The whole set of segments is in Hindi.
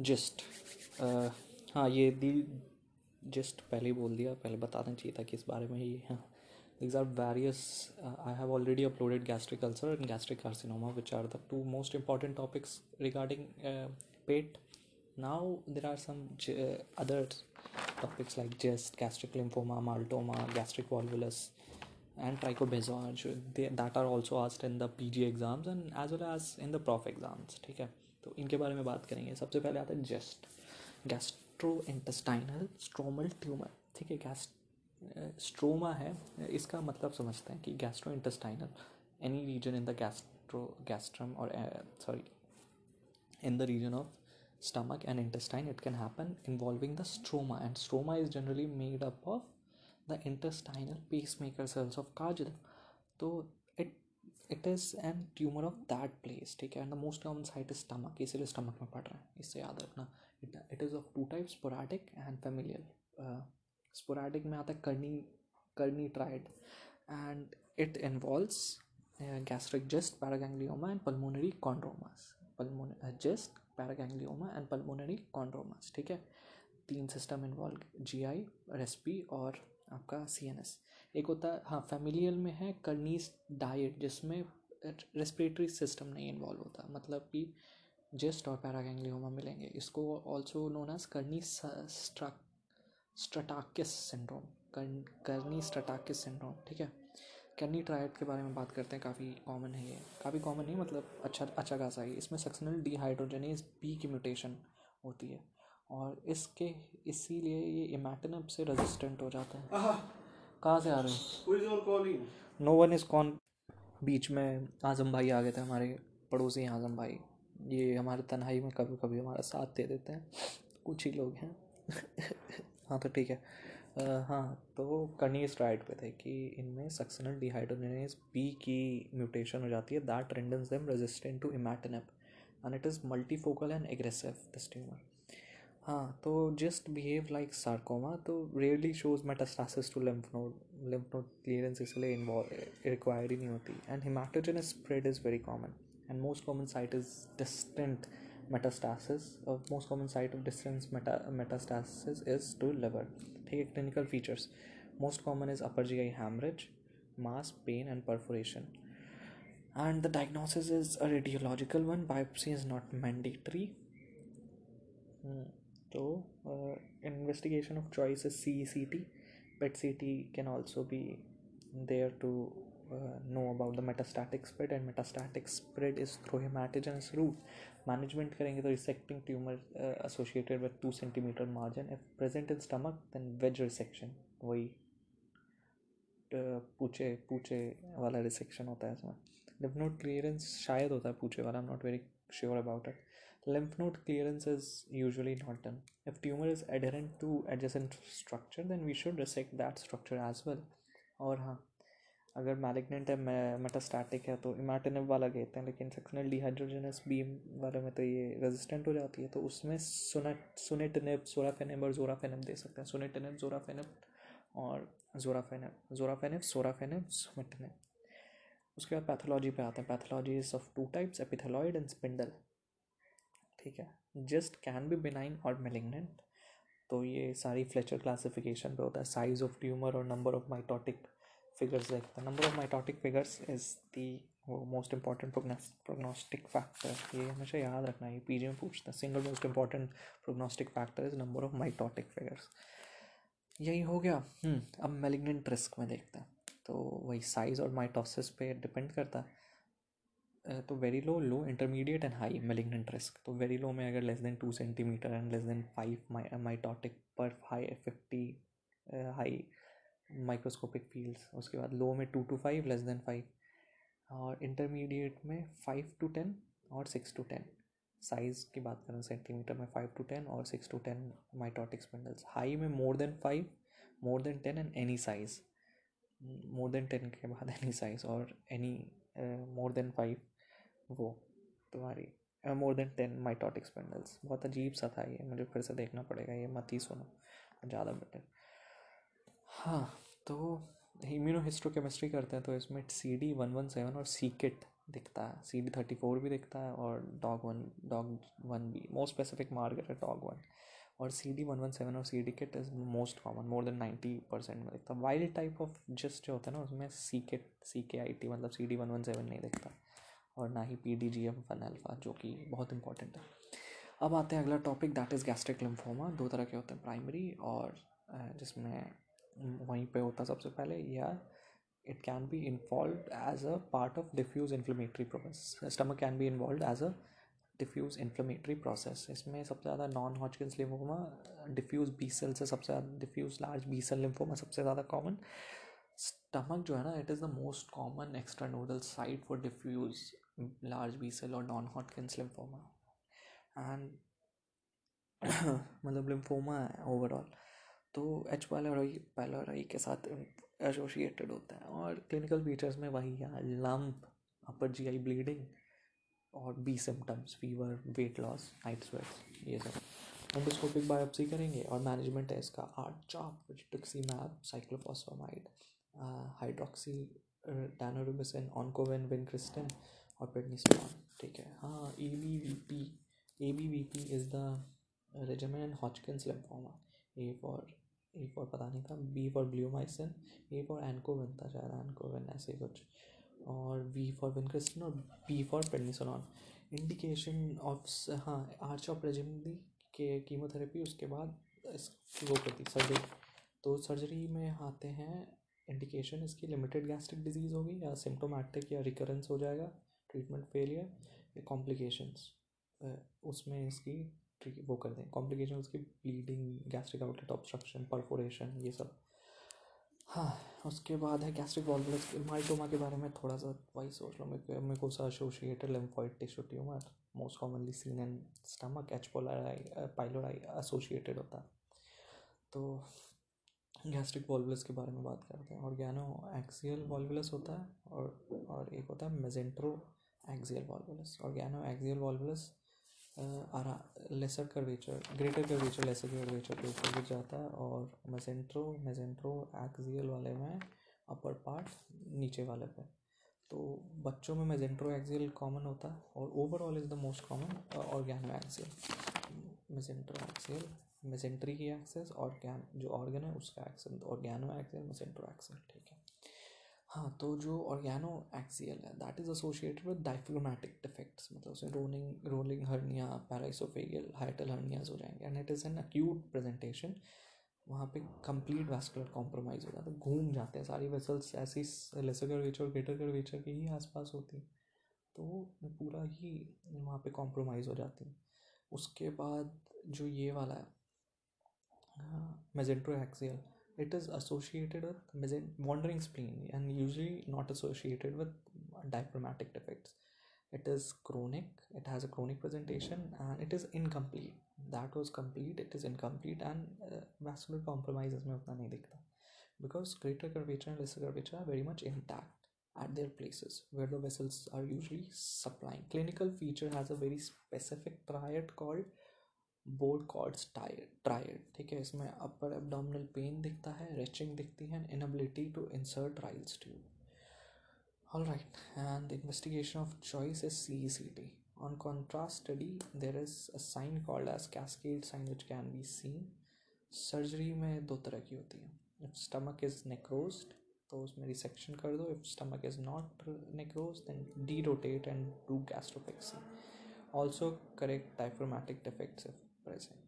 जिस्ट हाँ ये दी जस्ट पहले ही बोल दिया। पहले बता देना चाहिए था कि इस बारे में ये हाँ। These are various I have already uploaded gastric ulcer and gastric carcinoma which are the two most important topics regarding pet now there are some other topics like GIST gastric lymphoma MALToma gastric volvulus and trichobezoars that are also asked in the P G exams and as well as in the prof exams ठीक है? तो इनके बारे में बात करेंगे। सबसे पहले आता है GIST gastrointestinal stromal tumour ठीक है गैस स्ट्रोमा है। इसका मतलब समझते हैं कि gastrointestinal any region in the gastro gastrum और sorry in the region of stomach and intestine it can happen involving the stroma and stroma is generally made up of the intestinal pacemaker cells of Cajal तो it is an tumour of that place ठीक है? And the most common site is stomach इसीलिए स्टमक में पड़ रहे हैं। इससे याद रखना। It is of two type sporadic and familial sporadic में आता है Carney Carney triad and it involves gastric GIST paraganglioma and pulmonary chondromas pulmon GIST paraganglioma and pulmonary chondromas ठीक है? तीन system involve G I respi और आपका सी एन एस एक होता है हाँ फेमिलियल में है कर्नीस डाइट जिसमें रेस्पिरेटरी सिस्टम नहीं इन्वॉल्व होता। मतलब कि जेस्ट और पैरागैंग्लियोमा मिलेंगे। इसको also known as Carney Stratakis syndrome Carney Stratakis syndrome ठीक है? कर्नी ट्राइड के बारे में बात करते हैं, काफ़ी कॉमन है ये। काफ़ी कॉमन नहीं मतलब अच्छा अच्छा खासा है। इसमें सक्सनल डिहाइड्रोजनेज बी की म्यूटेशन होती है। और इसके इसीलिए ये इमेटनब से रेजिस्टेंट हो जाता है। कहाँ से आ रहे हो? नो वन इज़ कॉन बीच में आज़म भाई आ गए थे हमारे पड़ोसी आज़म भाई। ये हमारे तन्हाई में कभी कभी हमारा साथ दे देते हैं। कुछ ही लोग हैं। हाँ तो ठीक है। हाँ तो कर्नी राइट पे थे कि इनमें सक्सनल डिहाइड्रोजनेज बी की म्यूटेशन हो जाती है। That renders them resistant to imatinib and it is multifocal and aggressive this tumour हाँ तो जस्ट बिहेव लाइक सार्कोमा तो rarely shows metastasis to lymph node lymph node clearance इसलिए इन्वॉल्व रिक्वायर्ड ही नहीं होती and haematogenous spread is very common and most common site is distant metastasis of most common site of distant meta metastasis is to liver ठीक है clinical features most common is upper GI hemorrhage mass pain and perforation and the diagnosis is a radiological one biopsy is not mandatory hmm. तो investigation of choice C C T PET C T can also be there to know about the metastatic spread and metastatic spread is through haematogenous route management करेंगे तो resecting tumour associated with two centimetre margin if present in stomach then wedge resection वही पूछे पूछे वाला रिसेक्शन होता है इसमें। लिव नोट क्लियरेंस शायद होता है पूछे वाला. I am not very sure about it lymph node clearance is usually not done. If tumor is adherent to adjacent structure, then we should resect that structure as well. और हाँ अगर मैलिग्नेंट है मेटास्टैटिक है तो इमेटिनिव वाला कहते हैं, लेकिन सेक्शनल डिहाइड्रोजनस बीम वाले में तो ये रेजिस्टेंट हो जाती है तो उसमें सुनेट सुनेटनिब, सोराफेनिब और जोराफेनिब दे सकते हैं। सुनेटनिब, जोराफेनिब और जोराफेनिब जोराफेनिब, सोराफेनिब, सुमेटनिब। उसके बाद पैथोलॉजी पे आते हैं। Pathology is of two types epithelioid and spindle ठीक है जस्ट कैन बी बिनाइन और मेलिग्नेंट तो ये सारी फ्लेचर क्लासिफिकेशन पे होता है। साइज़ ऑफ़ ट्यूमर और number of mitotic figures like number of of figures is the वो मोस्ट इंपॉर्टेंट प्रोग्नोस्टिक फैक्टर ये हमेशा याद रखना है पीजी में पूछता है। Single most important prognostic factor is number of mitotic figures यही हो गया। अब मेलिग्नेंट रिस्क में देखते हैं। तो वही साइज़ और माइटोसिस पे डिपेंड करता है। तो very low low intermediate and high malignant risk तो वेरी लो में अगर less than two centimetre and less than five my mitotic per high fifty high microscopic fields उसके बाद लो में two to five less than five और इंटरमीडिएट में फाइव टू टेन और सिक्स टू टेन साइज़ की बात करें सेंटीमीटर में फाइव टू टेन और six to ten mitotic spindles high में more than five more than ten and any size more than ten के बाद एनी साइज़ और एनी मोर देन फाइव वो, तुम्हारी more than ten mitotic spindles बहुत अजीब सा था ये, मुझे फिर से देखना पड़ेगा, ये मत ही सुनो, ज़्यादा बेटर हाँ तो इम्यूनो हिस्ट्रोकेमिस्ट्री करते हैं तो इसमें C D one one seven और सी किट दिखता है। सी डी थर्टी फोर भी दिखता है और डॉग वन डॉग वन भी मोस्ट स्पेसिफिक मार्केट है डॉग वन और C D one one seven और C D kit is most common more than ninety percent में दिखता है। वाइल्ड टाइप ऑफ़ जस्ट जो होता है ना, उसमें सी किट सी के आई टी मतलब C D one one seven नहीं दिखता। और ना ही P D G M one alpha जो कि बहुत इंपॉर्टेंट है अब आते हैं अगला topic that is gastric lymphoma दो तरह के होते हैं प्राइमरी और जिसमें वहीं पे होता सबसे पहले, या it can be involve as a part of diffuse inflammatory process stomach can be involve as a diffuse inflammatory process इसमें सबसे ज़्यादा non Hodgkin's lymphoma diffuse B cell से सबसे ज़्यादा diffuse large B cell lymphoma सबसे ज़्यादा कॉमन स्टमक जो है ना it is the most common extra nodal site for diffuse cell और नॉन हॉटकिन्स लिम्फोमा एंड मतलब लिम्फोमा है ओवरऑल तो एच पायलोराई पायलोराई के साथ एसोसिएटेड होता है और क्लिनिकल फीचर्स में वही है lump upper G I bleeding और B symptoms fever weight loss night sweats ये सब। एंडोस्कोपिक बायोप्सी करेंगे और मैनेजमेंट है इसका R CHOP rituximab cyclophosphamide hydroxy daunorubicin Oncovin vincristine और पेडनिसोलॉन ठीक है। हाँ A B V P A B V P is the regimen Hodgkin's lymphoma A for A for पता नहीं था। B for bleomycin A for Oncovin था शायद एनकोविन ऐसे कुछ। और वी फॉर विनक्रिस्टिन और B for prednisolone indication of हाँ आर्च ऑफ़ रेजिमदी के कीमोथेरेपी उसके बाद वो करती सर्जरी तो सर्जरी में आते हैं इंडिकेशन इसकी लिमिटेड गैस्ट्रिक डिज़ीज़ होगी या सिम्टोमेटिक या रिकरेंस हो जाएगा। ट्रीटमेंट फेलियर या कॉम्प्लिकेशंस उसमें इसकी वो कर दें। कॉम्प्लिकेशन उसकी bleeding gastric outlet obstruction perforation ये सब। हाँ उसके बाद है गैस्ट्रिक वॉल्वुलस माइटोमा के बारे में थोड़ा सा वही सोच लो। को associated lymphoid tissue tumour most commonly seen in stomach H pylori pylori associated होता। तो गैस्ट्रिक वॉल्वुलस के बारे में बात करते हैं। ऑर्गेनो एक्सियल वॉल्वुलस होता है और और एक होता है mesentero organoaxial volvulus lesser curvature greater curvature lesser curvature के ऊपर गिर जाता है और मेजेंट्रो मेजेंट्रो एक्सियल वाले में अपर पार्ट नीचे वाले पे। तो बच्चों में मेजेंट्रो एक्सियल कॉमन होता है और overall is the most common organoaxial mesenteroaxial mesentery की एक्सेस और जो ऑर्गन है, उसका एक्सेल ऑर्गेनो एक्सियल मेजेंट्रो एक्सियल ठीक है। हाँ तो जो ऑर्गेनो एक्सियल है that is associated with diaphragmatic defects मतलब उसमें rolling rolling hernia paraoesophageal hiatal hernias हो जाएँगे and it is an acute presentation वहाँ पे कंप्लीट वैस्कुलर कॉम्प्रोमाइज हो जाता है, घूम जाते हैं, सारी वेसल्स ऐसी लेसर कर्वेचर और ग्रेटर कर्वेचर के ही आसपास होती हैं तो पूरा ही वहाँ पे कॉम्प्रोमाइज़ हो जाती है। उसके बाद जो ये वाला है mesenteroaxial it is associated with wandering spleen and usually not associated with diaphragmatic defects. It is chronic it has a chronic presentation and it is incomplete. That was complete it is incomplete and uh, vascular compromises mein utna nahi because greater curvature and lesser curvature are very much intact at their places where the vessels are usually supplying. Clinical feature has a very specific triad called Borchardt's triad ठीक है? इसमें अपर एब्डोमिनल पेन दिखता है रेचिंग दिखती है inability to insert Ryle's tube all right and investigation of choice is C C T on contrast study there is a sign called as cascade sign which can be seen surgery में दो तरह की होती है। इफ़ स्टमक इज़ नेक्रोज्ड तो उसमें रिसेक्शन कर दो। If stomach is not necrosed then derotate and do gastropexy also correct diaphragmatic defects if present.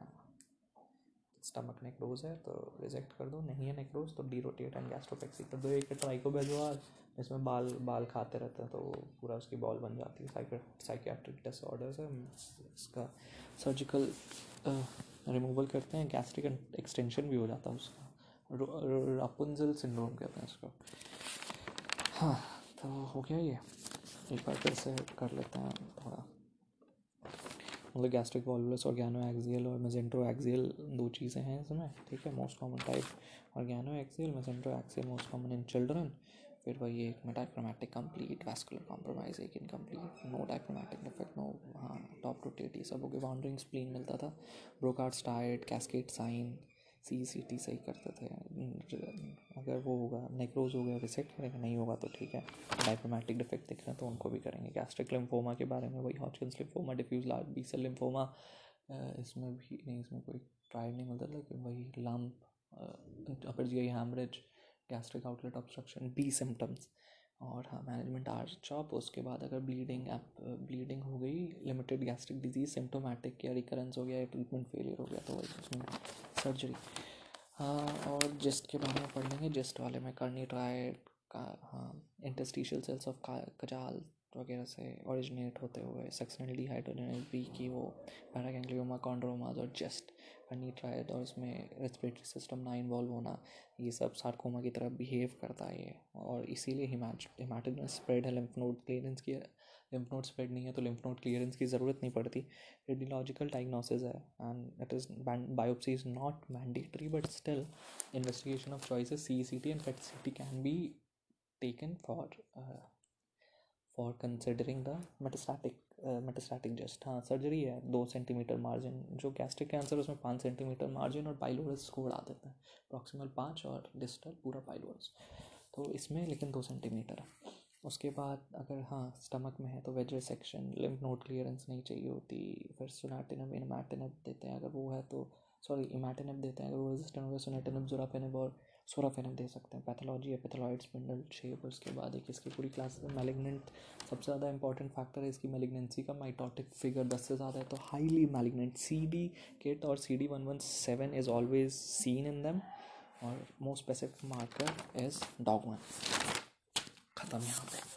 हाँ। स्टमक नेक्रोज है तो रिजेक्ट कर दो। नहीं है नेक्रोज तो डी रोटेट एंड गैस्ट्रोपेक्सी कर दो। एक ट्राई को भेजो इसमें बाल बाल खाते रहते हैं तो पूरा उसकी बॉल बन जाती है। साइकेट्रिक डिसऑर्डर्स है। इसका सर्जिकल रिमूवल करते हैं। गैस्ट्रिक एक्सटेंशन भी हो जाता है उसका। रापुंजल सिंड्रोम कहते हैं इसको। हाँ तो हो गया ये। एक बार फिर से कर लेते हैं थोड़ा। मतलब गैस्ट्रिक वॉल्वुलस ऑर्गेनो एक्सियल और मेजेंट्रो एक्सियल दो चीज़ें हैं इसमें, ठीक है? Most common type organo axial mesentero axial most common in children फिर वही एक में डाइक्रोमैटिक कंप्लीट वैस्कुलर कॉम्प्रोमाइज एक incomplete no dichromatic defect no हाँ टॉप रोटेट ये सब हो गए। बाउंड्रिंग स्प्लीन मिलता था। ब्रोकार्ड स्टाइट कैस्केट साइन सी सी टी सही करते थे। अगर वो होगा नेक्रोज हो गया रिसेट करेंगे नहीं होगा तो ठीक है। डायप्रोमेटिक डिफेक्ट दिख रहे हैं तो उनको भी करेंगे। गैस्ट्रिक लिम्फोमा के बारे में वही Hodgkin's lymphoma diffuse large B cell lymphoma इसमें भी नहीं, इसमें कोई ट्रायल नहीं मिलता, लेकिन वही lump upper G I haemorrhage gastric outlet obstruction B symptoms और हाँ मैनेजमेंट आर चॉप उसके बाद अगर ब्लीडिंग एप ब्लीडिंग हो गई लिमिटेड गैस्ट्रिक डिज़ीज़ सिम्टोमेटिक या रिकरेंस हो गया या ट्रीटमेंट फेलियर हो गया तो वही उसमें सर्जरी और जिस्ट के बारे में पढ़ लेंगे। जिस्ट वाले में करनी ट्राई का हाँ इंटस्टिशियल सेल्स ऑफ़ कजाल वगैरह से ओरिजिनेट होते हुए सेक्सनल डिहाइड्रोजन बी की वो पैरागैंग्लियोमा कॉन्ड्रोमाज और जस्ट करनी ट्रायड और इसमें रेस्पिरेटरी सिस्टम ना इन्वॉल्व होना, ये सब सार्कोमा की तरह बिहेव करता है और इसीलिए हिमाटिक स्प्रेड है लिम्फ नोड क्लियरेंस की लिम्फ नोड स्प्रेड नहीं है तो लिम्फ नोड क्लियरेंस की ज़रूरत नहीं पड़ती। रेडियोलॉजिकल डायग्नोसिस है and it is biopsy is not mandatory but still investigation of choices C C T and PET C T can be taken for for considering the metastatic metastatic just हाँ सर्जरी है, दो सेंटीमीटर मार्जिन जो गैस्ट्रिक कैंसर उसमें पाँच सेंटीमीटर मार्जिन और पाइलोरस को बढ़ा देते हैं। प्रॉक्सिमल पाँच और डिस्टल पूरा पाइलोरस तो इसमें लेकिन दो सेंटीमीटर है। उसके बाद अगर हाँ स्टमक में है तो wedge section lymph node clearance नहीं चाहिए होती, फिर सुनाटिनम इनमैटिनम देते हैं, अगर वो है तो सॉरी इमैटिनब देते हैं अगर वो रेजिस्टेंट हो गया सुनाटिनब और सोराफेनब दे सकते हैं। पैथोलॉजी एपिथेलॉइड स्पिंडल शेप उसके बाद एक इसकी पूरी क्लास मैलिग्नेंट सबसे ज़्यादा इंपॉर्टेंट फैक्टर है इसकी मैलिग्नेंसी का माइटोटिक फिगर दस से ज़्यादा है तो highly malignant C D kit और C D one one seven is always seen in them और most specific marker is DOG one ख़त्म यहाँ पे।